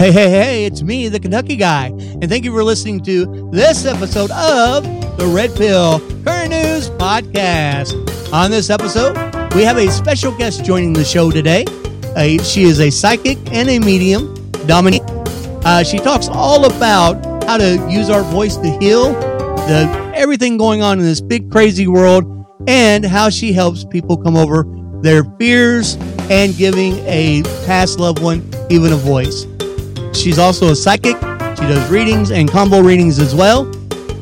Hey, hey, hey, it's me, the Kentucky guy. And thank you for listening to this episode of the Red Pill Current News Podcast. On this episode, we have a special guest joining the show today. Uh, she is a psychic and a medium, Dominique. Uh, she talks all about how to use our voice to heal the everything going on in this big crazy world and how she helps people come over their fears and giving a past loved one even a voice. She's also a psychic. She does readings and combo readings as well.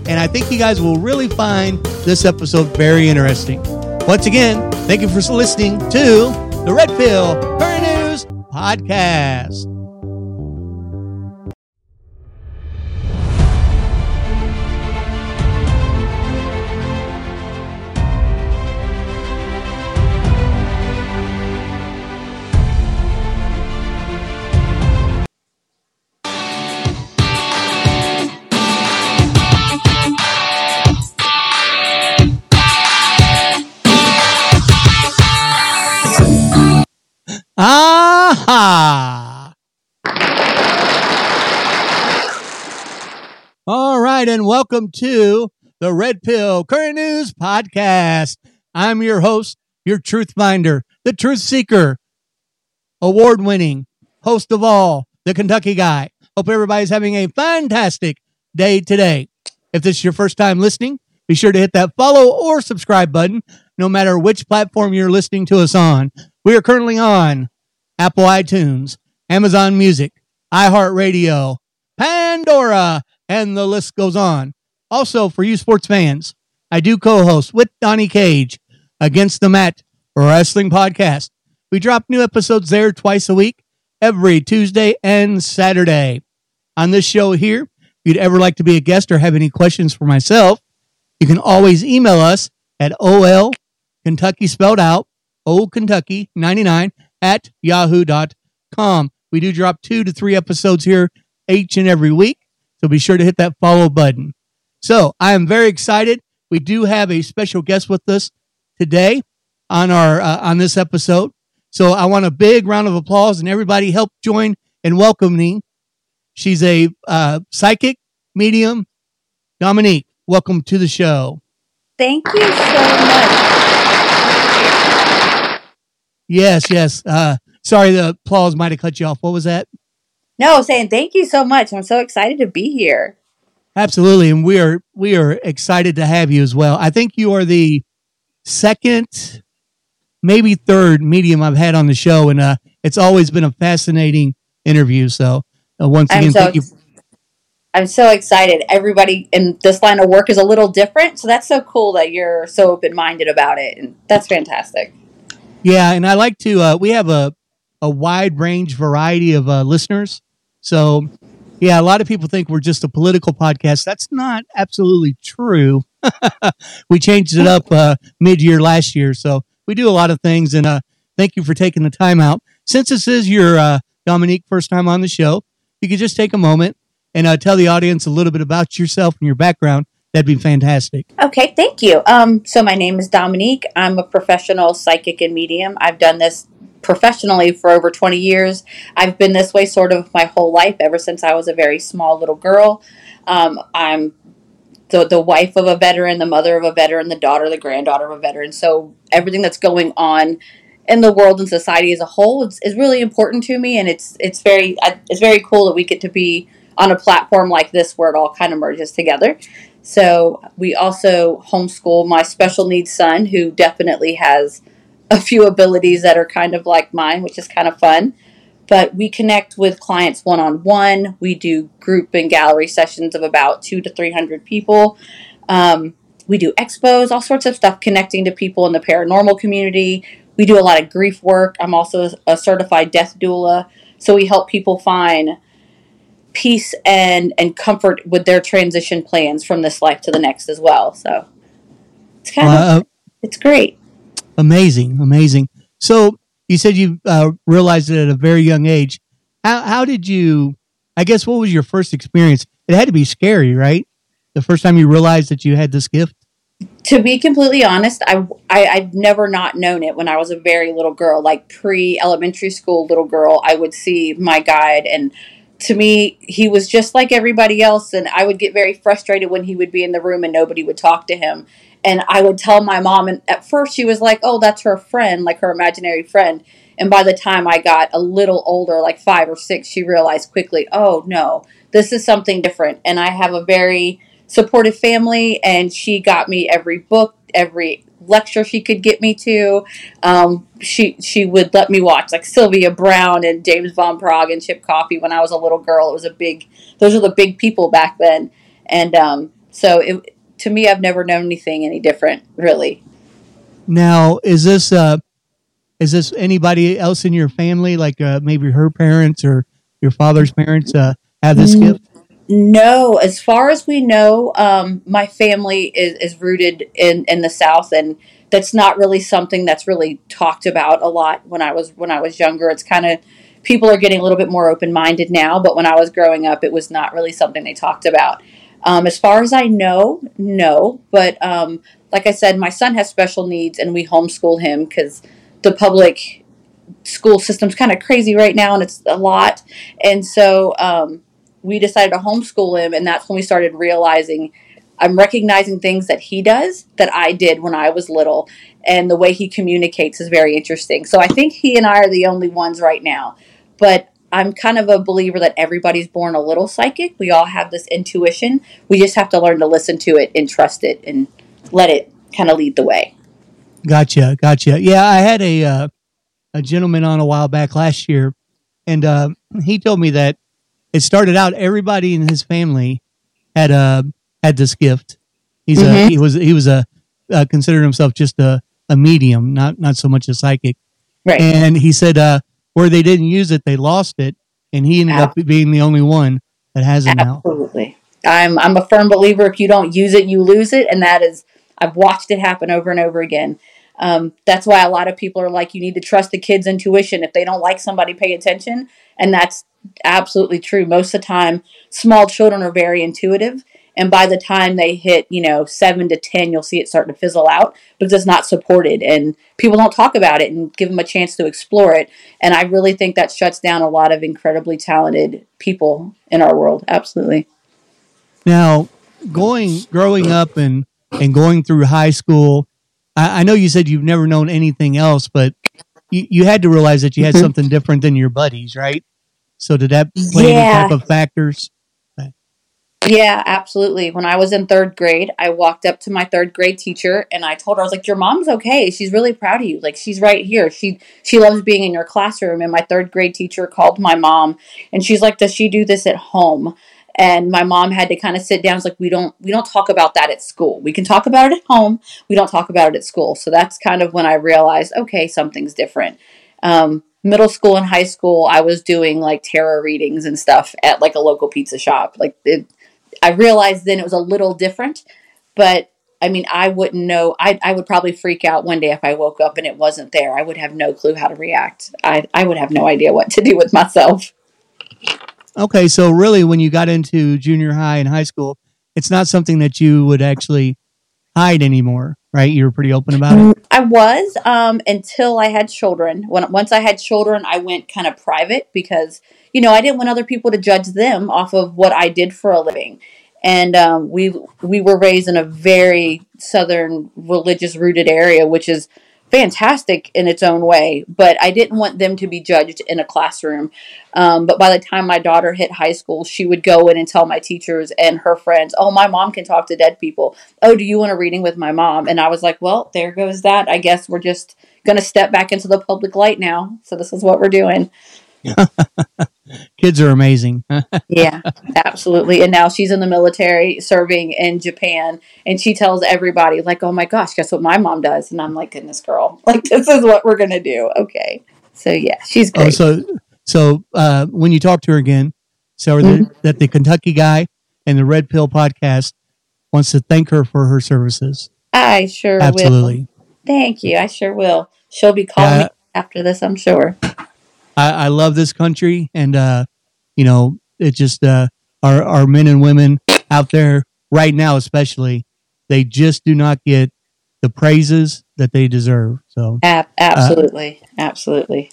And I think you guys will really find this episode very interesting. Once again, thank you for listening to the Red Pill Current News Podcast. All right, and welcome to the Red Pill Current News Podcast. I'm your host, your truth finder, the truth seeker, award winning host of all, the Kentucky guy. Hope everybody's having a fantastic day today. If this is your first time listening, be sure to hit that follow or subscribe button, no matter which platform you're listening to us on. We are currently on Apple iTunes, Amazon Music, iHeartRadio, Pandora, and the list goes on. Also, for you sports fans, I do co host with Donnie Cage Against the Matt Wrestling Podcast. We drop new episodes there twice a week, every Tuesday and Saturday. On this show here, if you'd ever like to be a guest or have any questions for myself, you can always email us at OL Kentucky spelled out, O Kentucky 99 at yahoo.com. We do drop two to three episodes here each and every week. So be sure to hit that follow button. So I am very excited. We do have a special guest with us today on our uh, on this episode. So I want a big round of applause and everybody help join in welcoming. She's a uh, psychic medium. Dominique, welcome to the show. Thank you so much. Yes, yes. Uh, sorry, the applause might have cut you off. What was that? No, saying thank you so much. I'm so excited to be here. Absolutely, and we are we are excited to have you as well. I think you are the second, maybe third medium I've had on the show, and uh, it's always been a fascinating interview. So uh, once again, so thank you. I'm so excited. Everybody in this line of work is a little different, so that's so cool that you're so open minded about it, and that's fantastic. Yeah, and I like to. Uh, we have a a wide range variety of uh, listeners. So, yeah, a lot of people think we're just a political podcast. That's not absolutely true. we changed it up uh, mid year last year, so we do a lot of things. And uh, thank you for taking the time out. Since this is your uh, Dominique first time on the show, you could just take a moment and uh, tell the audience a little bit about yourself and your background That'd be fantastic. Okay, thank you. Um, so my name is Dominique. I'm a professional psychic and medium. I've done this professionally for over 20 years. I've been this way sort of my whole life, ever since I was a very small little girl. Um, I'm the, the wife of a veteran, the mother of a veteran, the daughter, the granddaughter of a veteran. So everything that's going on in the world and society as a whole is, is really important to me, and it's it's very it's very cool that we get to be on a platform like this where it all kind of merges together. So we also homeschool my special needs son, who definitely has a few abilities that are kind of like mine, which is kind of fun. But we connect with clients one on one. We do group and gallery sessions of about two to 300 people. Um, we do expos, all sorts of stuff connecting to people in the paranormal community. We do a lot of grief work. I'm also a certified death doula. So we help people find peace and and comfort with their transition plans from this life to the next as well. So it's kind uh, of it's great. Amazing, amazing. So you said you uh, realized it at a very young age. How how did you? I guess what was your first experience? It had to be scary, right? The first time you realized that you had this gift. to be completely honest, I, I I've never not known it when I was a very little girl, like pre elementary school little girl. I would see my guide, and to me, he was just like everybody else. And I would get very frustrated when he would be in the room and nobody would talk to him. And I would tell my mom, and at first she was like, "Oh, that's her friend, like her imaginary friend." And by the time I got a little older, like five or six, she realized quickly, "Oh no, this is something different." And I have a very supportive family, and she got me every book, every lecture she could get me to. Um, she she would let me watch like Sylvia Browne and James Van Praagh and Chip Coffey when I was a little girl. It was a big; those are the big people back then, and um, so it, to me, I've never known anything any different, really. Now, is this uh, is this anybody else in your family, like uh, maybe her parents or your father's parents, uh, have this mm-hmm. gift? No, as far as we know, um, my family is, is rooted in, in the South, and that's not really something that's really talked about a lot. When I was when I was younger, it's kind of people are getting a little bit more open minded now, but when I was growing up, it was not really something they talked about. Um, as far as I know, no. But um, like I said, my son has special needs, and we homeschool him because the public school system's kind of crazy right now, and it's a lot. And so um, we decided to homeschool him, and that's when we started realizing I'm recognizing things that he does that I did when I was little, and the way he communicates is very interesting. So I think he and I are the only ones right now. But I'm kind of a believer that everybody's born a little psychic. We all have this intuition. We just have to learn to listen to it and trust it and let it kind of lead the way. Gotcha, gotcha. Yeah, I had a uh, a gentleman on a while back last year, and uh, he told me that it started out everybody in his family had uh had this gift. He's mm-hmm. a he was he was a uh, considered himself just a a medium, not not so much a psychic. Right. And he said uh where they didn't use it, they lost it, and he ended Absolutely. up being the only one that has it now. Absolutely. I'm I'm a firm believer if you don't use it, you lose it, and that is I've watched it happen over and over again. Um, that's why a lot of people are like, you need to trust the kid's intuition. If they don't like somebody, pay attention. And that's absolutely true. Most of the time, small children are very intuitive. And by the time they hit, you know, seven to 10, you'll see it start to fizzle out because it's not supported and people don't talk about it and give them a chance to explore it. And I really think that shuts down a lot of incredibly talented people in our world. Absolutely. Now, going, growing up and, and going through high school, I, I know you said you've never known anything else, but you, you had to realize that you had mm-hmm. something different than your buddies, right? So did that play yeah. any type of factors? Yeah, absolutely. When I was in third grade, I walked up to my third grade teacher and I told her, I was like, Your mom's okay. She's really proud of you. Like she's right here. She she loves being in your classroom. And my third grade teacher called my mom and she's like, Does she do this at home? And my mom had to kind of sit down. It's like we don't we don't talk about that at school. We can talk about it at home. We don't talk about it at school. So that's kind of when I realized, okay, something's different. Um, middle school and high school, I was doing like tarot readings and stuff at like a local pizza shop. Like it, I realized then it was a little different, but I mean, I wouldn't know. I, I would probably freak out one day if I woke up and it wasn't there. I would have no clue how to react. I, I would have no idea what to do with myself. Okay, so really, when you got into junior high and high school, it's not something that you would actually hide anymore, right? You were pretty open about it. I was um, until I had children. When once I had children, I went kind of private because you know I didn't want other people to judge them off of what I did for a living. And um, we we were raised in a very southern religious rooted area, which is fantastic in its own way, but I didn't want them to be judged in a classroom. Um, but by the time my daughter hit high school, she would go in and tell my teachers and her friends, Oh, my mom can talk to dead people. Oh, do you want a reading with my mom? And I was like, Well, there goes that. I guess we're just going to step back into the public light now. So this is what we're doing. Kids are amazing. yeah, absolutely. And now she's in the military serving in Japan and she tells everybody like, "Oh my gosh, guess what my mom does?" And I'm like, "Goodness, girl. Like this is what we're going to do." Okay. So yeah, she's oh, great. Oh, so so uh, when you talk to her again, so mm-hmm. the, that the Kentucky guy and the Red Pill podcast wants to thank her for her services. I sure Absolutely. will. Thank you. I sure will. She'll be calling me after this, I'm sure. I, I love this country, and uh, you know, it just uh, our our men and women out there right now, especially, they just do not get the praises that they deserve. So Ab- absolutely, absolutely.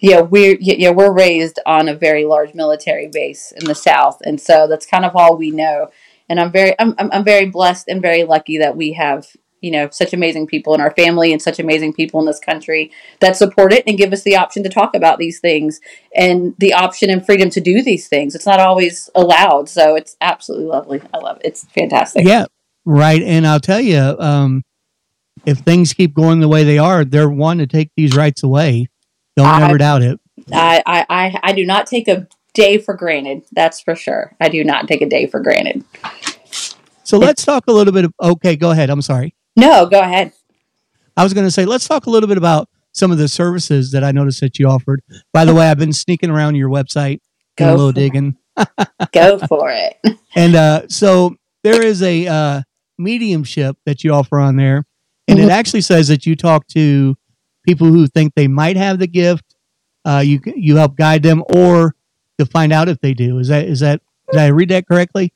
Yeah, we're yeah, we're raised on a very large military base in the South, and so that's kind of all we know. And I'm very I'm, I'm very blessed and very lucky that we have you know such amazing people in our family and such amazing people in this country that support it and give us the option to talk about these things and the option and freedom to do these things. It's not always allowed, so it's absolutely lovely. I love it. It's fantastic. yeah, right. And I'll tell you, um, if things keep going the way they are, they're wanting to take these rights away. Don't I- ever doubt it. I, I, I, I do not take a day for granted. That's for sure. I do not take a day for granted. So let's talk a little bit. Of, okay, go ahead. I'm sorry. No, go ahead. I was going to say let's talk a little bit about some of the services that I noticed that you offered. By the way, I've been sneaking around your website, doing a Go little it. digging, Go for it. and uh, so there is a uh, mediumship that you offer on there, and it Mhm. actually says that you talk to people who think they might have the gift. Uh, you you help guide them, or to find out if they do. Is that is that did I read that correctly?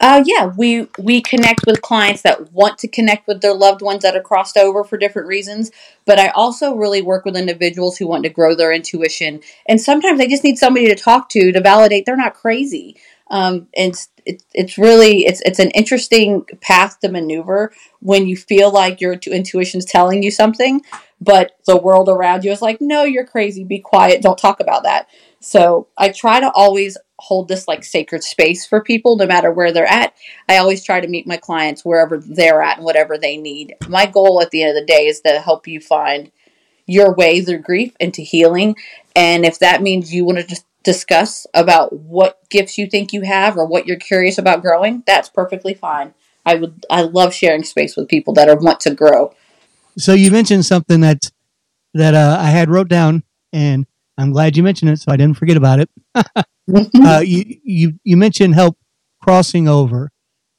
Uh, yeah, we we connect with clients that want to connect with their loved ones that are crossed over for different reasons. But I also really work with individuals who want to grow their intuition, and sometimes they just need somebody to talk to to validate they're not crazy. Um, and it's, it's it's really it's it's an interesting path to maneuver when you feel like your intuition is telling you something, but the world around you is like, no, you're crazy. Be quiet. Don't talk about that. So I try to always hold this like sacred space for people, no matter where they're at. I always try to meet my clients wherever they're at and whatever they need. My goal at the end of the day is to help you find your way through grief into healing. And if that means you want to just discuss about what gifts you think you have or what you're curious about growing, that's perfectly fine. I would I love sharing space with people that are want to grow. So you mentioned something that that uh, I had wrote down, and I'm glad you mentioned it, so I didn't forget about it. Uh, you you you mentioned help crossing over.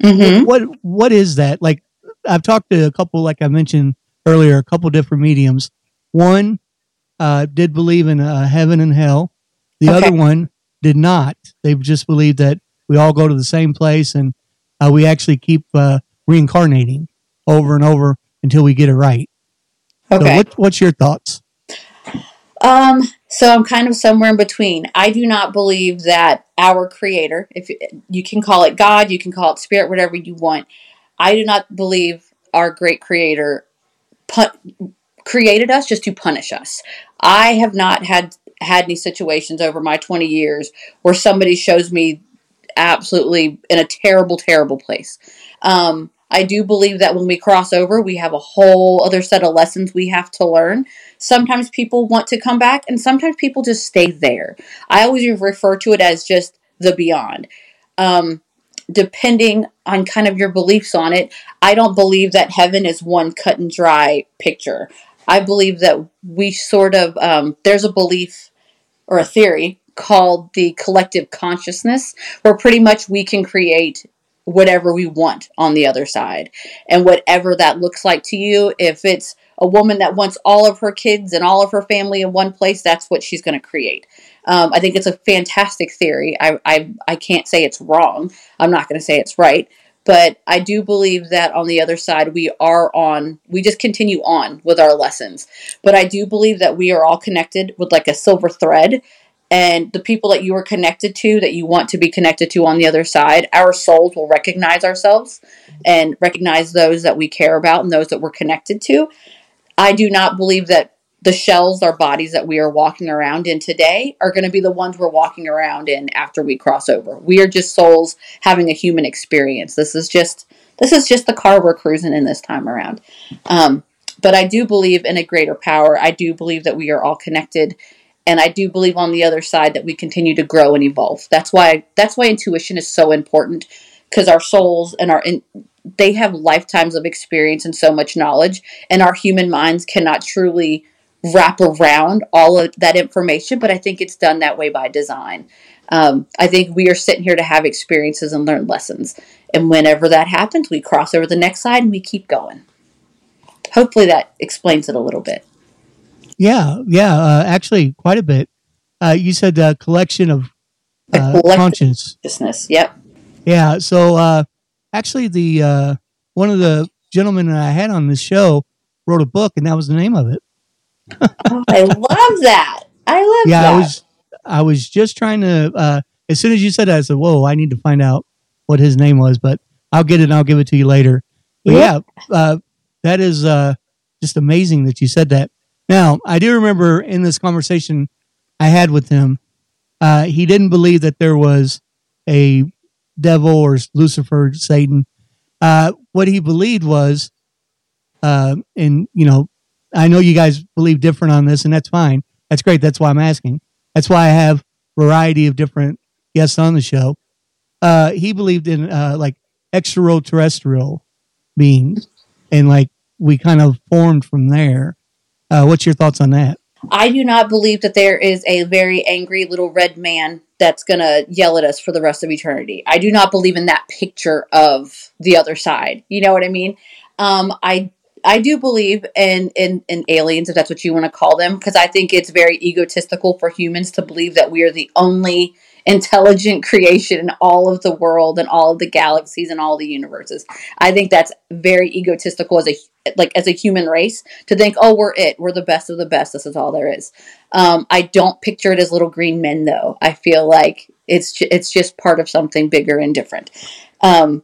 Mhm. What what is that? Like I've talked to a couple, like I mentioned earlier, a couple different mediums. One uh, did believe in uh, heaven and hell. The Okay. other one did not. They just believed that we all go to the same place, and uh, we actually keep uh, reincarnating over and over until we get it right. So Okay. what, what's your thoughts? Um, so I'm kind of somewhere in between. I do not believe that our creator, if you can call it God, you can call it spirit, whatever you want. I do not believe our great creator pu- created us just to punish us. I have not had had any situations over my 20 years where somebody shows me absolutely in a terrible, terrible place. Um, I do believe that when we cross over, we have a whole other set of lessons we have to learn. Sometimes people want to come back, and sometimes people just stay there. I always refer to it as just the beyond. Um, depending on kind of your beliefs on it, I don't believe that heaven is one cut and dry picture. I believe that we sort of, um, there's a belief or a theory called the collective consciousness, where pretty much we can create whatever we want on the other side. And whatever that looks like to you, if it's a woman that wants all of her kids and all of her family in one place, that's what she's going to create. Um, I think it's a fantastic theory. I, I, I can't say it's wrong. I'm not going to say it's right. But I do believe that on the other side, we are on, we just continue on with our lessons. But I do believe that we are all connected with like a silver thread. And the people that you are connected to, that you want to be connected to on the other side, our souls will recognize ourselves and recognize those that we care about and those that we're connected to. I do not believe that the shells our bodies that we are walking around in today are going to be the ones we're walking around in after we cross over. We are just souls having a human experience. This is just this is just the car we're cruising in this time around. Um, but I do believe in a greater power. I do believe that we are all connected, and I do believe on the other side that we continue to grow and evolve. That's why that's why intuition is so important because our souls and our in, they have lifetimes of experience and so much knowledge, and our human minds cannot truly wrap around all of that information. But I think it's done that way by design. Um, I think we are sitting here to have experiences and learn lessons, and whenever that happens, we cross over the next side and we keep going. Hopefully, that explains it a little bit. Yeah, yeah, uh, actually, quite a bit. Uh, you said a collection of uh, conscience. Consciousness. Yep. Yeah. So uh, actually, the uh, one of the gentlemen that I had on this show wrote a book, and that was the name of it. oh, I love that. I love that. yeah, that. I was I was just trying to. Uh, as soon as you said that, I said, "Whoa, I need to find out what his name was." But I'll get it. and I'll give it to you later. But yeah, yeah uh, that is uh, just amazing that you said that. Now, I do remember in this conversation I had with him, uh, he didn't believe that there was a devil or Lucifer, Satan. Uh, what he believed was, uh, and you know, I know you guys believe different on this, and that's fine. That's great. That's why I'm asking. That's why I have variety of different guests on the show. Uh, he believed in uh, like extraterrestrial beings, and like we kind of formed from there. Uh, what's your thoughts on that? I do not believe that there is a very angry little red man that's going to yell at us for the rest of eternity. I do not believe in that picture of the other side. You know what I mean? Um, I I do believe in, in in aliens, if that's what you want to call them, because I think it's very egotistical for humans to believe that we are the only intelligent creation in all of the world and all of the galaxies and all the universes. I think that's very egotistical as a like as a human race to think, oh, we're it, we're the best of the best. This is all there is. Um, I don't picture it as little green men, though. I feel like it's it's just part of something bigger and different. Um,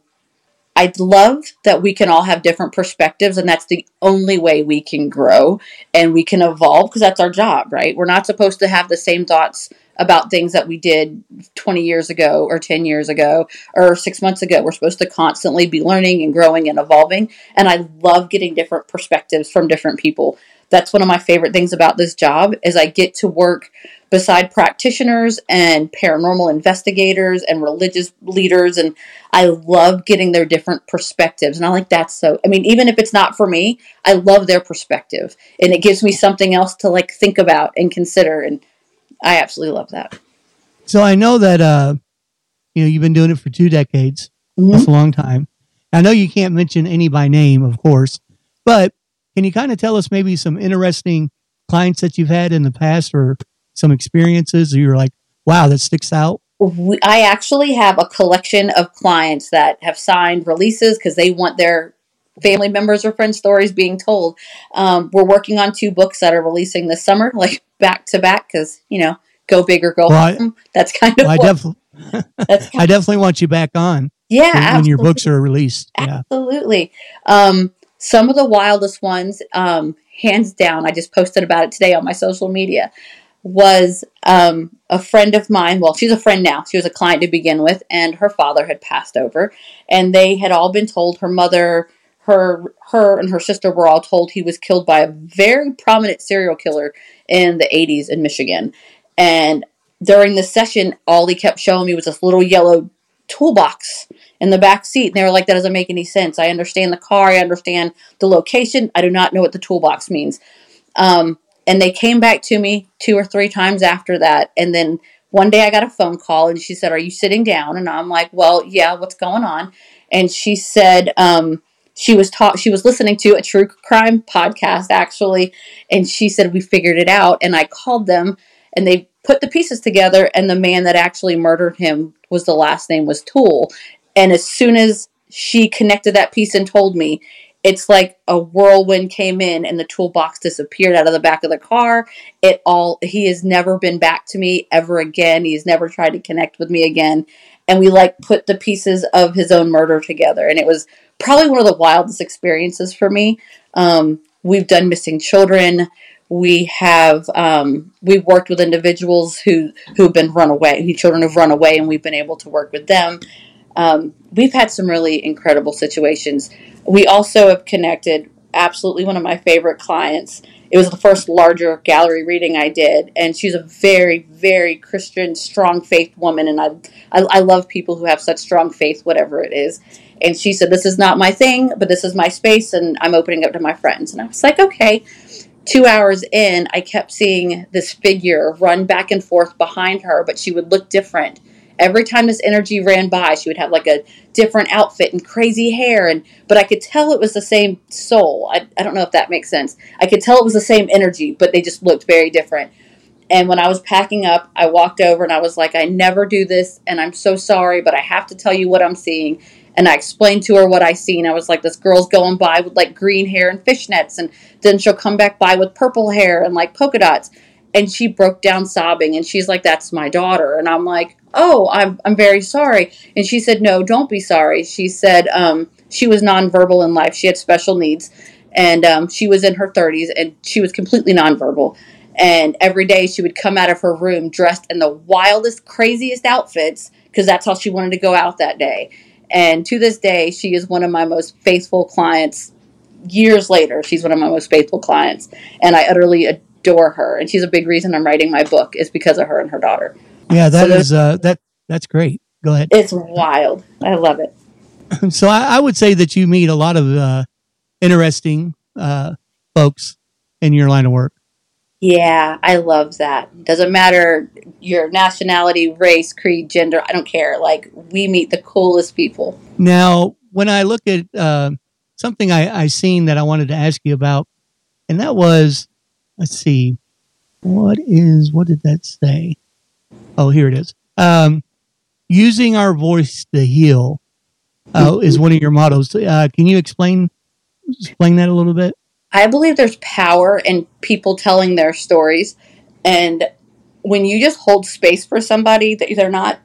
I love that we can all have different perspectives, and that's the only way we can grow and we can evolve because that's our job, right? We're not supposed to have the same thoughts about things that we did 20 years ago or 10 years ago or six months ago. We're supposed to constantly be learning and growing and evolving. And I love getting different perspectives from different people. That's one of my favorite things about this job is I get to work beside practitioners and paranormal investigators and religious leaders and I love getting their different perspectives and I like that so I mean even if it's not for me I love their perspective and it gives me something else to like think about and consider and I absolutely love that. So I know that uh, you know you've been doing it for two decades. Mm-hmm. That's a long time. I know you can't mention any by name, of course, but can you kind of tell us maybe some interesting clients that you've had in the past, or some experiences, you're like, wow, that sticks out? We, I actually have a collection of clients that have signed releases because they want their family members or friend stories being told. Um, we're working on two books that are releasing this summer, like back to back, because you know, go big or go well, home. I, that's kind of. Well, I, def- that's I definitely want you back on. Yeah, when, when your books are released. Yeah. Absolutely. Um, some of the wildest ones, um, hands down. I just posted about it today on my social media. Was um, a friend of mine. Well, she's a friend now. She was a client to begin with, and her father had passed over, and they had all been told her mother her her and her sister were all told he was killed by a very prominent serial killer in the 80s in Michigan. And during the session, all he kept showing me was this little yellow toolbox in the back seat. And they were like, that doesn't make any sense. I understand the car, I understand the location. I do not know what the toolbox means. Um, and they came back to me two or three times after that. And then one day I got a phone call and she said, Are you sitting down? And I'm like, Well, yeah, what's going on? And she said, um, she was taught she was listening to a true crime podcast actually and she said we figured it out and i called them and they put the pieces together and the man that actually murdered him was the last name was tool and as soon as she connected that piece and told me it's like a whirlwind came in and the toolbox disappeared out of the back of the car. It all he has never been back to me ever again. He's never tried to connect with me again. And we like put the pieces of his own murder together and it was probably one of the wildest experiences for me. Um, we've done missing children. We have um, we've worked with individuals who who've been run away, who children have run away, and we've been able to work with them. Um, we've had some really incredible situations. We also have connected. Absolutely, one of my favorite clients. It was the first larger gallery reading I did, and she's a very, very Christian, strong faith woman, and I, I, I love people who have such strong faith, whatever it is. And she said, This is not my thing, but this is my space, and I'm opening up to my friends. And I was like, Okay. Two hours in, I kept seeing this figure run back and forth behind her, but she would look different. Every time this energy ran by, she would have like a different outfit and crazy hair, and but I could tell it was the same soul. I, I don't know if that makes sense. I could tell it was the same energy, but they just looked very different. And when I was packing up, I walked over and I was like, I never do this, and I'm so sorry, but I have to tell you what I'm seeing And I explained to her what I seen. I was like, this girl's going by with like green hair and fishnets, and then she'll come back by with purple hair and like polka dots. And she broke down sobbing, and she's like, "That's my daughter." And I'm like, "Oh, I'm I'm very sorry." And she said, "No, don't be sorry." She said um, she was nonverbal in life. She had special needs, and um, she was in her 30s, and she was completely nonverbal. And every day she would come out of her room dressed in the wildest, craziest outfits because that's how she wanted to go out that day. And to this day, she is one of my most faithful clients. Years later, she's one of my most faithful clients, and I utterly adore her. And she's a big reason I'm writing my book is because of her and her daughter. Yeah, that so is uh, that that's great. Go ahead. It's wild. I love it. So I, I would say that you meet a lot of uh, interesting uh, folks in your line of work. Yeah, I love that. Doesn't matter your nationality, race, creed, gender. I don't care. Like we meet the coolest people. Now, when I look at uh, something I, I seen that I wanted to ask you about, and that was, let's see, what is what did that say? Oh, here it is. Um, using our voice to heal uh, is one of your mottos. Uh, can you explain explain that a little bit? I believe there's power in people telling their stories. And when you just hold space for somebody that they're not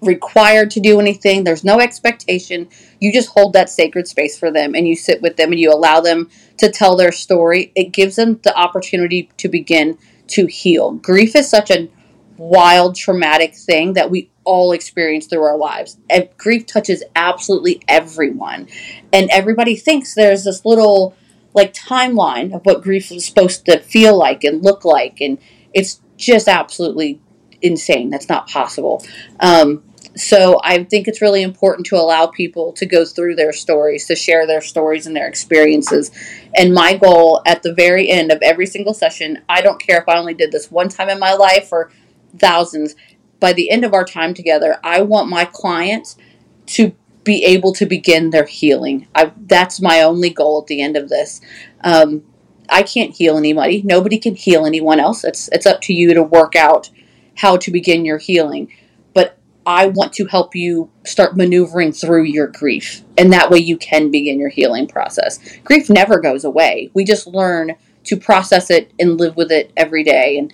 required to do anything, there's no expectation, you just hold that sacred space for them and you sit with them and you allow them to tell their story. It gives them the opportunity to begin to heal. Grief is such a wild, traumatic thing that we all experience through our lives. And grief touches absolutely everyone. And everybody thinks there's this little like timeline of what grief is supposed to feel like and look like, and it's just absolutely insane. That's not possible. Um, so I think it's really important to allow people to go through their stories, to share their stories and their experiences. And my goal at the very end of every single session, I don't care if I only did this one time in my life or thousands, by the end of our time together, I want my clients to be able to begin their healing. I, that's my only goal at the end of this. Um, I can't heal anybody. Nobody can heal anyone else. It's it's up to you to work out how to begin your healing. But I want to help you start maneuvering through your grief, and that way you can begin your healing process. Grief never goes away. We just learn to process it and live with it every day. And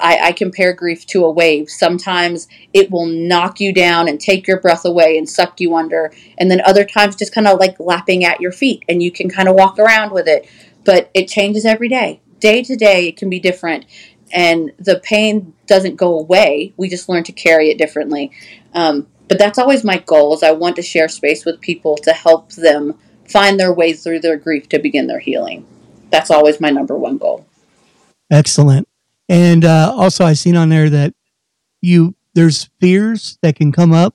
I, I, compare grief to a wave. Sometimes it will knock you down and take your breath away and suck you under. And then other times just kind of like lapping at your feet and you can kind of walk around with it. But it changes every day. Day to day, it can be different. And the pain doesn't go away. We just learn to carry it differently. Um, but that's always my goal is I want to share space with people to help them find their way through their grief to begin their healing. That's always my number one goal. Excellent. And uh, also, I seen on there that you there's fears that can come up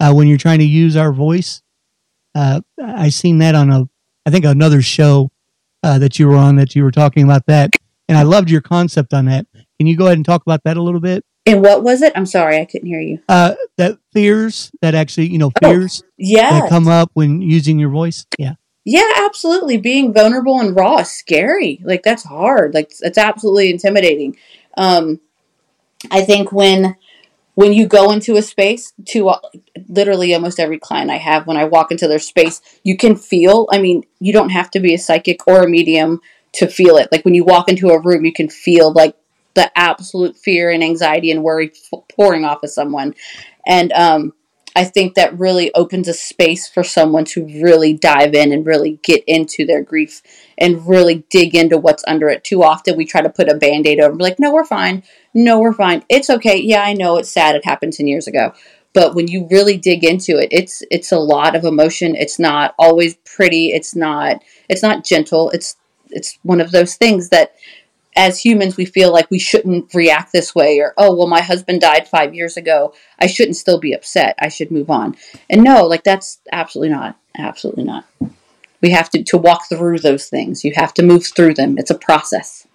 uh, when you're trying to use our voice. Uh, I seen that on a I think another show uh, that you were on that you were talking about that, and I loved your concept on that. Can you go ahead and talk about that a little bit? And what was it? I'm sorry, I couldn't hear you. Uh, that fears that actually, you know, oh, fears oh, yeah. that come up when using your voice. Yeah. Yeah, absolutely. Being vulnerable and raw is scary. Like that's hard. Like it's absolutely intimidating. Um, I think when when you go into a space to uh, literally almost every client I have when I walk into their space, you can feel. I mean, you don't have to be a psychic or a medium to feel it. Like when you walk into a room, you can feel like the absolute fear and anxiety and worry pouring off of someone. And um, I think that really opens a space for someone to really dive in and really get into their grief and really dig into what's under it. Too often we try to put a band aid over, like, no, we're fine. No, we're fine. It's okay. Yeah, I know it's sad. It happened 10 years ago. But when you really dig into it, it's it's a lot of emotion. It's not always pretty. It's not it's not gentle. It's it's one of those things that as humans, we feel like we shouldn't react this way, or, oh, well, my husband died five years ago. I shouldn't still be upset. I should move on. And no, like, that's absolutely not. Absolutely not. We have to, to walk through those things. You have to move through them. It's a process.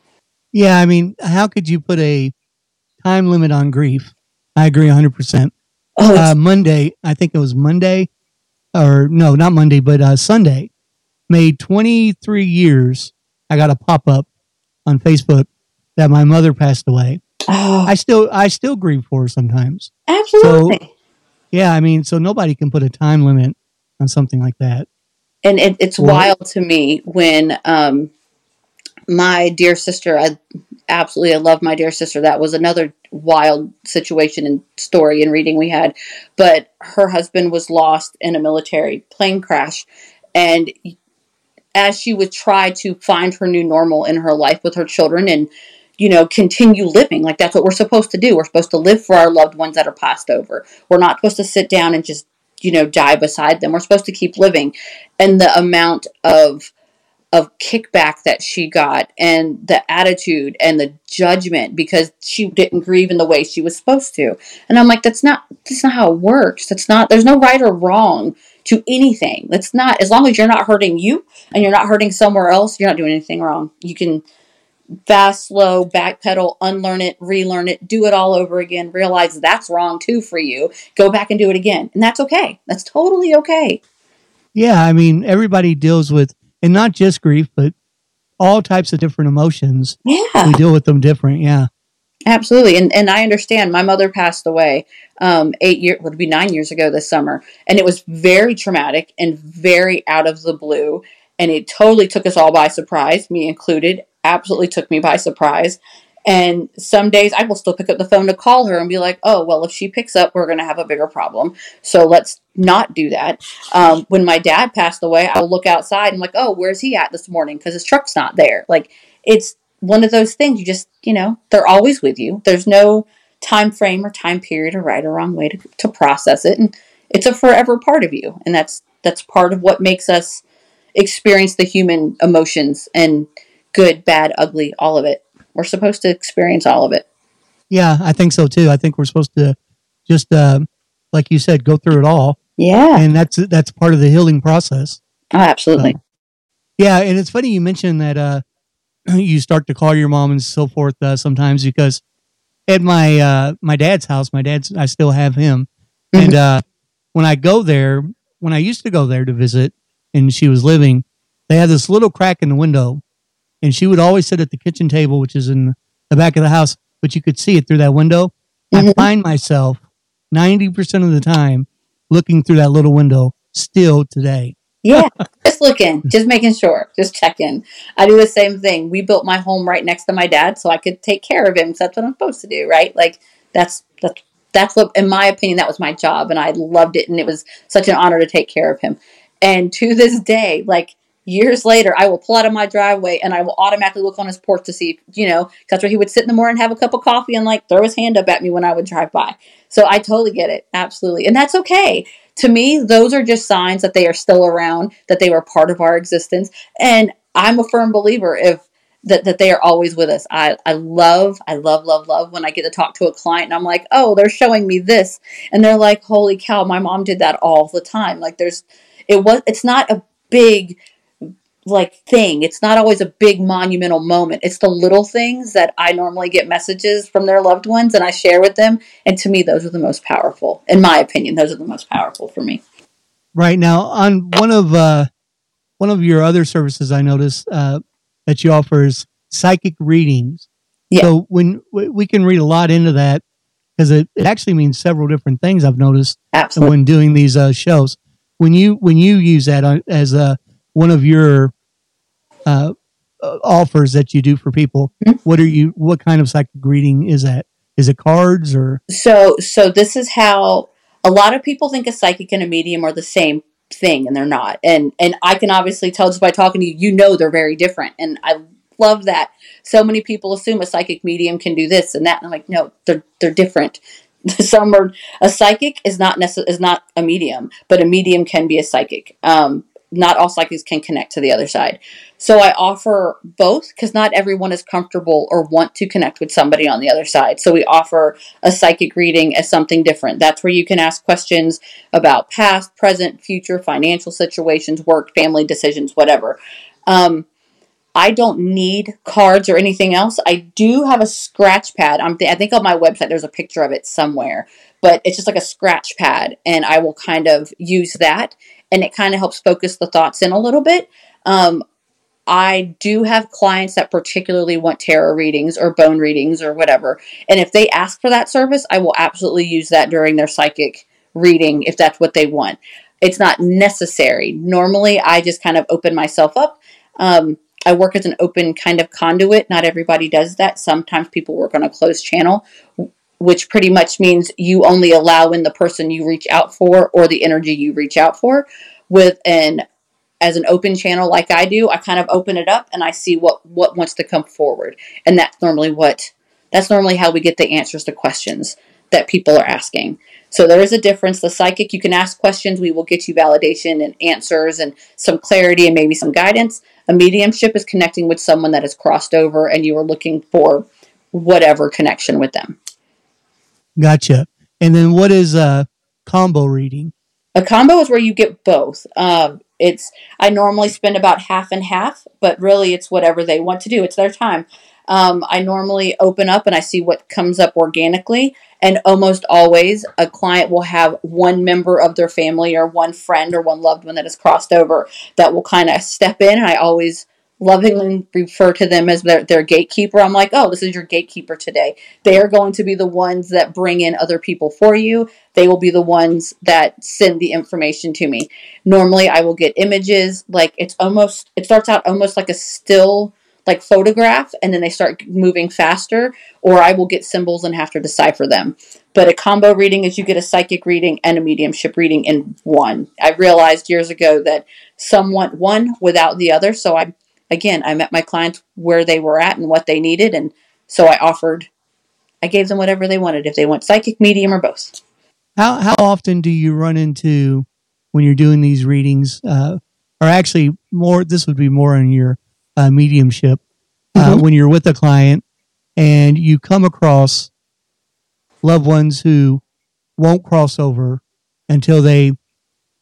Yeah. I mean, how could you put a time limit on grief? I agree 100%. Oh, uh, Monday, I think it was Monday, or no, not Monday, but uh, Sunday, made 23 years. I got a pop up on Facebook that my mother passed away. Oh. I still I still grieve for her sometimes. Absolutely. So, yeah, I mean, so nobody can put a time limit on something like that. And it, it's Well- wild to me when um, my dear sister, I absolutely I love my dear sister. That was another wild situation and story and reading we had. But her husband was lost in a military plane crash, and as she would try to find her new normal in her life with her children and you know continue living. Like that's what we're supposed to do. We're supposed to live for our loved ones that are passed over. We're not supposed to sit down and just you know die beside them. We're supposed to keep living. And the amount of of kickback that she got and the attitude and the judgment because she didn't grieve in the way she was supposed to. And i'm like that's not that's not how it works. That's not there's no right or wrong to anything that's not as long as you're not hurting you and you're not hurting somewhere else you're not doing anything wrong you can fast slow backpedal unlearn it relearn it do it all over again realize that's wrong too for you go back and do it again and that's okay that's totally okay Yeah, I mean, everybody deals with, and not just grief, but all types of different emotions. yeah We deal with them different. Yeah. Absolutely, and and I understand. My mother passed away um, eight years would be nine years ago this summer, and it was very traumatic and very out of the blue, and it totally took us all by surprise, me included. Absolutely took me by surprise. And some days I will still pick up the phone to call her and be like, "Oh, well, if she picks up, we're going to have a bigger problem. So let's not do that." Um, when my dad passed away, I'll look outside and like, "Oh, where's he at this morning?" Because his truck's not there. Like it's one of those things you just you know they're always with you there's no time frame or time period or right or wrong way to, to process it and it's a forever part of you and that's that's part of what makes us experience the human emotions and good bad ugly all of it we're supposed to experience all of it Yeah, I think so too. I think we're supposed to just, uh, like you said, go through it all. yeah And that's, that's part of the healing process. oh, absolutely Yeah. And it's funny you mentioned that, uh, you start to call your mom and so forth, uh, sometimes because at my, uh, my dad's house, my dad's, I still have him. And, uh, when I go there, when I used to go there to visit and she was living, they had this little crack in the window and she would always sit at the kitchen table, which is in the back of the house, but you could see it through that window. I Mhm. find myself 90% of the time looking through that little window still today. Yeah, just looking, just making sure, just checking. I do the same thing. We built my home right next to my dad, so I could take care of him. that's what I'm supposed to do, right? Like that's that's that's what, in my opinion, that was my job, and I loved it, and it was such an honor to take care of him. And to this day, like years later, I will pull out of my driveway and I will automatically look on his porch to see, you know, that's where he would sit in the morning, have a cup of coffee, and like throw his hand up at me when I would drive by. So I totally get it, absolutely, and that's okay to me, those are just signs that they are still around, that they were part of our existence. And I'm a firm believer if that, that they are always with us. I, I love, I love, love, love when I get to talk to a client and I'm like, oh, they're showing me this. And they're like, holy cow, my mom did that all the time. Like there's it was it's not a big like thing. It's not always a big monumental moment. It's the little things that I normally get messages from their loved ones and I share with them. And to me, those are the most powerful. In my opinion, those are the most powerful for me. Right now, on one of uh, one of your other services, I noticed uh, that you offer is psychic readings. Yeah. So when we can read a lot into that because it, it actually means several different things. I've noticed Absolutely. when doing these uh, shows. When you when you use that on, as uh, one of your uh, offers that you do for people, Mhm. what are you? What kind of psychic reading is that? Is it cards or? So, so this is how a lot of people think a psychic and a medium are the same thing, and they're not. And and I can obviously tell just by talking to you, you know they're very different. And I love that. So many people assume a psychic medium can do this and that, and I'm like, no, they're they're different. Some are a psychic is not necess- is not a medium, but a medium can be a psychic. Um, not all psychics can connect to the other side. So I offer both because not everyone is comfortable or want to connect with somebody on the other side. So we offer a psychic reading as something different. That's where you can ask questions about past, present, future, financial situations, work, family decisions, whatever. Um, I don't need cards or anything else. I do have a scratch pad. Th- I think on my website there's a picture of it somewhere, but it's just like a scratch pad, and I will kind of use that, and it kind of helps focus the thoughts in a little bit. Um, I do have clients that particularly want tarot readings or bone readings or whatever. And if they ask for that service, I will absolutely use that during their psychic reading if that's what they want. it's not necessary. Normally, I just kind of open myself up. Um, I work as an open kind of conduit. Not everybody does that. Sometimes people work on a closed channel, which pretty much means you only allow in the person you reach out for or the energy you reach out for. With an as an open channel like I do, I kind of open it up and I see what what wants to come forward, and that's normally what that's normally how we get the answers to questions that people are asking. So there is a difference. The psychic, you can ask questions, we will get you validation and answers and some clarity and maybe some guidance. A mediumship is connecting with someone that has crossed over and you are looking for whatever connection with them. Gotcha. And then what is a combo reading? A combo is where you get both. Um, it's I normally spend about half and half, but really it's whatever they want to do. It's their time. Um, I normally open up and I see what comes up organically. And almost always, a client will have one member of their family or one friend or one loved one that has crossed over that will kind of step in. And I always lovingly refer to them as their, their gatekeeper. I'm like, oh, this is your gatekeeper today. They are going to be the ones that bring in other people for you. They will be the ones that send the information to me. Normally, I will get images. Like it's almost, it starts out almost like a still like photograph and then they start moving faster or I will get symbols and have to decipher them. But a combo reading is you get a psychic reading and a mediumship reading in one. I realized years ago that some want one without the other, so I again, I met my clients where they were at and what they needed and so I offered I gave them whatever they wanted if they want psychic, medium or both. How how often do you run into when you're doing these readings uh, or actually more this would be more in your uh, mediumship uh, mm-hmm. when you're with a client and you come across loved ones who won't cross over until they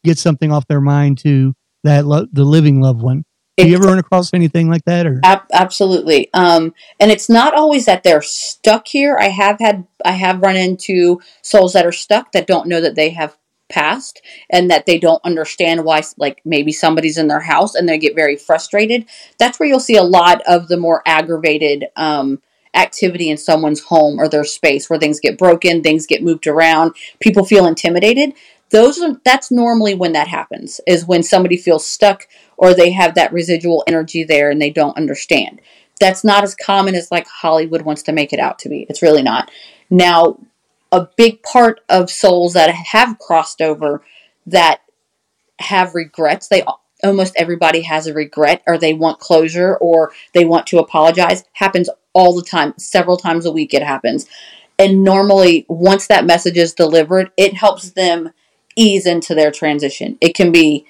get something off their mind to that lo- the living loved one. Do you ever run across anything like that or? Ab- absolutely. Um, and it's not always that they're stuck here. I have had i have run into souls that are stuck that don't know that they have passed and that they don't understand why like maybe somebody's in their house and they get very frustrated. That's where you'll see a lot of the more aggravated um, activity in someone's home or their space where things get broken things get moved around people feel intimidated. Those are that's normally when that happens is when somebody feels stuck or they have that residual energy there and they don't understand that's not as common as like hollywood wants to make it out to be it's really not now a big part of souls that have crossed over that have regrets. They almost everybody has a regret or they want closure or they want to apologize. Happens all the time, several times a week it happens. And normally once that message is delivered, it helps them ease into their transition. It can be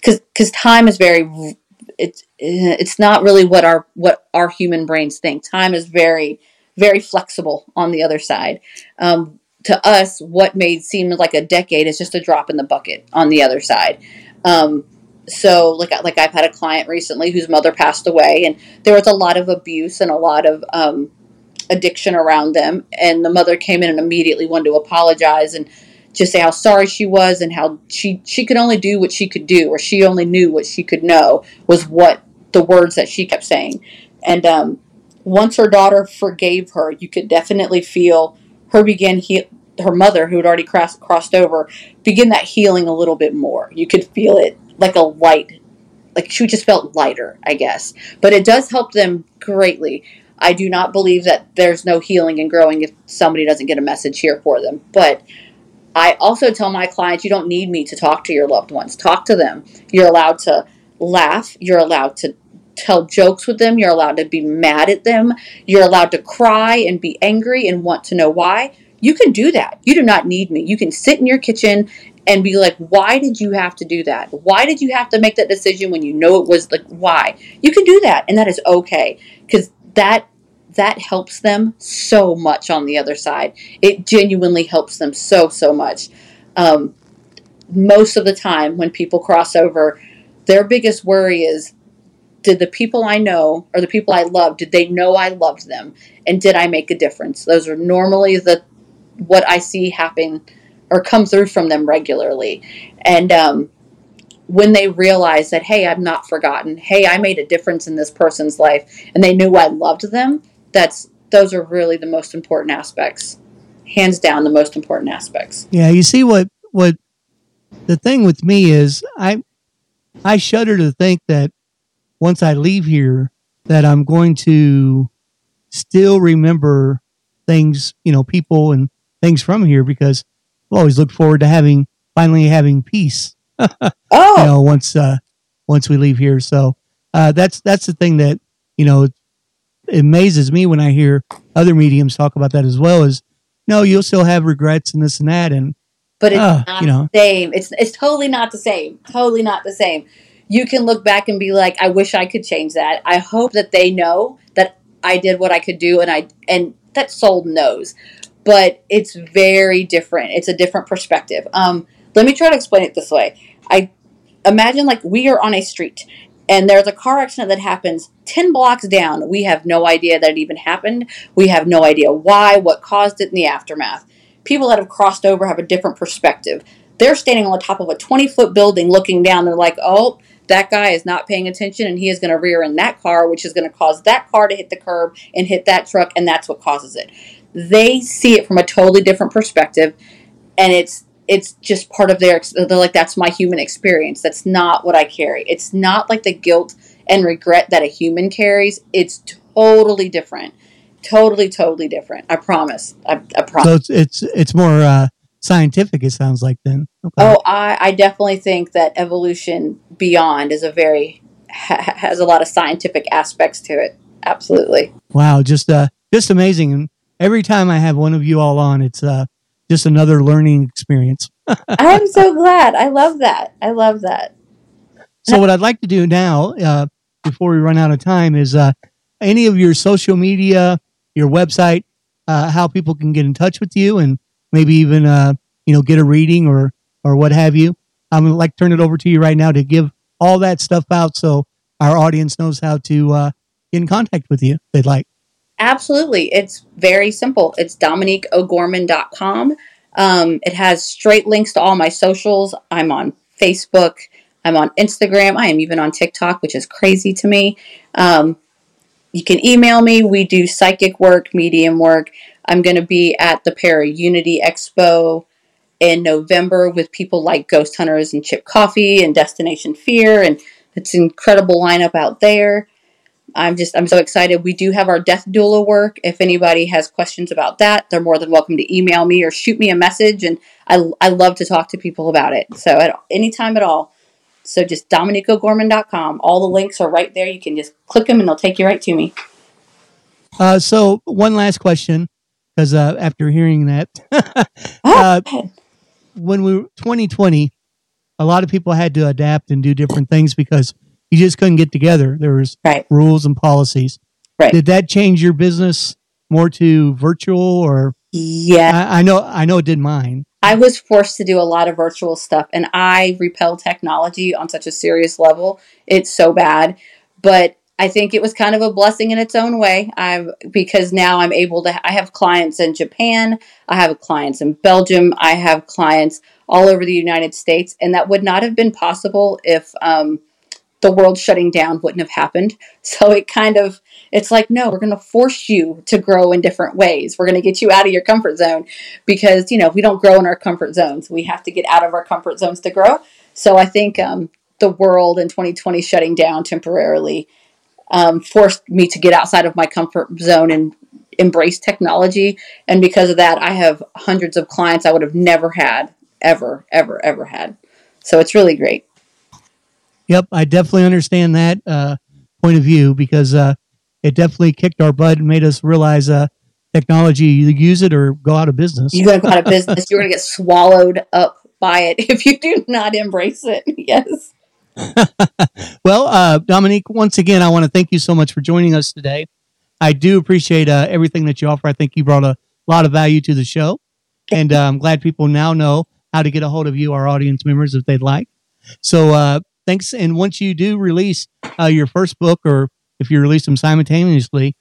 cuz time is very it's it's not really what our what our human brains think. Time is very very flexible on the other side. Um, to us, what made seem like a decade is just a drop in the bucket on the other side. Um, so, like, like I've had a client recently whose mother passed away, and there was a lot of abuse and a lot of um, addiction around them. And the mother came in and immediately wanted to apologize and just say how sorry she was and how she she could only do what she could do, or she only knew what she could know was what the words that she kept saying. And um, once her daughter forgave her, you could definitely feel her begin he- her mother who had already crossed crossed over begin that healing a little bit more. You could feel it like a light, like she just felt lighter, I guess. But it does help them greatly. I do not believe that there's no healing and growing if somebody doesn't get a message here for them. But I also tell my clients you don't need me to talk to your loved ones. Talk to them. You're allowed to laugh. You're allowed to tell jokes with them. You're allowed to be mad at them. You're allowed to cry and be angry and want to know why. You can do that. You do not need me. You can sit in your kitchen and be like, why did you have to do that? Why did you have to make that decision when you know it was like, why? You can do that, and that is okay because that that helps them so much on the other side. It genuinely helps them so so much. Um, most of the time, when people cross over, their biggest worry is did the people I know or the people I love, did they know I loved them? And did I make a difference? Those are normally the what I see happen or come through from them regularly. And um, when they realize that, hey, I'm not forgotten. Hey, I made a difference in this person's life, and they knew I loved them. That's those are really the most important aspects, hands down, the most important aspects. Yeah, you see what what the thing with me is I I shudder to think that once I leave here that I'm going to still remember things, you know, people and things from here because I've always looked forward to having finally having peace. Oh, You know, once uh once we leave here. So uh that's that's the thing that, you know, amazes me when I hear other mediums talk about that as well is no, you'll still have regrets and this and that and but it's Ah, not you know. the same. It's it's totally not the same. Totally not the same. You can look back and be like, I wish I could change that. I hope that they know that I did what I could do, and I and that soul knows. But it's very different. It's a different perspective. Um, let me try to explain it this way. I imagine like we are on a street and there's a car accident that happens 10 blocks down. We have no idea that it even happened. We have no idea why, what caused it in the aftermath. People that have crossed over have a different perspective. They're standing on the top of a 20 foot building looking down. They're like, oh, that guy is not paying attention and he is going to rear in that car, which is going to cause that car to hit the curb and hit that truck, and that's what causes it. They see it from a totally different perspective, and it's it's just part of their they're like that's my human experience. That's not what i carry. It's not like the guilt and regret that a human carries. It's totally different. Totally totally different. I promise. I, I promise. So it's it's it's more uh scientific it sounds like then. Okay. oh I, I definitely think that evolution beyond is a very ha- has a lot of scientific aspects to it. Absolutely. Wow, just uh just amazing. And every time I have one of you all on, it's uh just another learning experience. i'm so glad i love that i love that So what I'd like to do now, uh, before we run out of time, is uh, any of your social media, your website, uh, how people can get in touch with you, and maybe even uh, you know get a reading or or what have you. I'm gonna like turn it over to you right now to give all that stuff out, so our audience knows how to uh, get in contact with you. If they'd like. Absolutely. It's very simple. It's dominiqueogorman.com. Um, it has straight links to all my socials. I'm on Facebook. I'm on Instagram. I am even on TikTok, which is crazy to me. Um, you can email me. We do psychic work, medium work. I'm going to be at the Para Unity Expo in November with people like Ghost Hunters and Chip Coffey and Destination Fear, and it's an incredible lineup out there. I'm just I'm so excited. We do have our death doula work. If anybody has questions about that, they're more than welcome to email me or shoot me a message, and I I love to talk to people about it. So at any time at all. So just dominiqueogorman.com. All the links are right there. You can just click them and they'll take you right to me. Uh, so one last question, because uh, after hearing that, Oh, uh, ahead. when we were 2020, a lot of people had to adapt and do different things because you just couldn't get together. There was Right. rules and policies. Right. Did that change your business more to virtual, or Yeah. I, I know I know it did mine. I was forced to do a lot of virtual stuff and I repel technology on such a serious level. It's so bad. But I think it was kind of a blessing in its own way. I'm because now I'm able to I have clients in Japan, I have clients in Belgium, I have clients all over the United States, and that would not have been possible if um, the world shutting down wouldn't have happened. So it kind of it's like no, we're going to force you to grow in different ways. We're going to get you out of your comfort zone because you know we don't grow in our comfort zones. We have to get out of our comfort zones to grow. So I think um, the world in 2020 shutting down temporarily um, forced me to get outside of my comfort zone and embrace technology. And because of that, I have hundreds of clients I would have never had, ever, ever, ever had. So it's really great. Yep, I definitely understand that uh, point of view because uh, it definitely kicked our butt and made us realize uh, technology either use it or go out of business. You're going to go out of business. You're going to get swallowed up by it if you do not embrace it. Yes. Well, uh, Dominique, once again, I want to thank you so much for joining us today. I do appreciate uh, everything that you offer. I think you brought a lot of value to the show, and uh, I'm glad people now know how to get a hold of you, our audience members, if they'd like. So, uh, thanks. And once you do release uh, your first book, or if you release them simultaneously,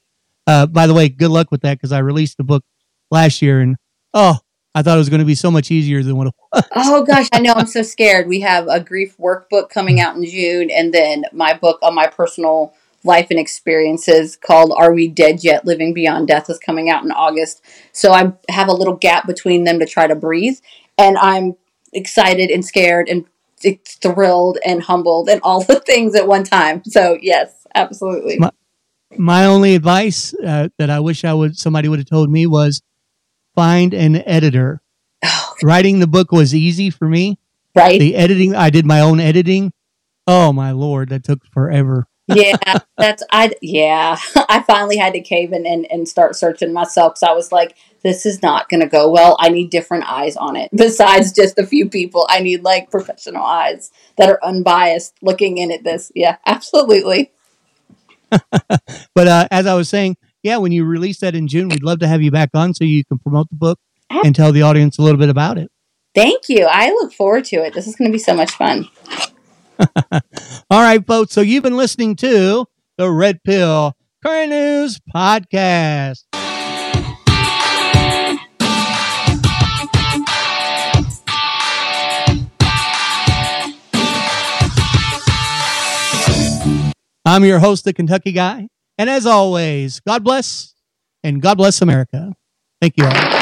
uh, by the way, good luck with that because I released the book last year, and oh, I thought it was going to be so much easier than what it was. Oh gosh, I know. I'm so scared. We have a grief workbook coming out in June, and then my book on my personal life and experiences called "Are We Dead Yet? Living Beyond Death" is coming out in August. So I have a little gap between them to try to breathe, and I'm excited and scared and thrilled and humbled and all the things at one time. So yes, absolutely. My, my only advice uh, that I wish I would somebody would have told me was find an editor. Oh. Writing the book was easy for me. Right. The editing, I did my own editing. Oh my lord, that took forever. Yeah, that's I. Yeah, I finally had to cave in and, and start searching myself. because I was like, this is not going to go well. I need different eyes on it. Besides just a few people, I need like professional eyes that are unbiased looking in at this. Yeah, absolutely. but uh, as I was saying, yeah, when you release that in June, we'd love to have you back on so you can promote the book and tell the audience a little bit about it. Thank you. I look forward to it. This is going to be so much fun. All right, folks. So you've been listening to the Red Pill Current News Podcast. I'm your host, the Kentucky Guy. And as always, God bless and God bless America. Thank you all.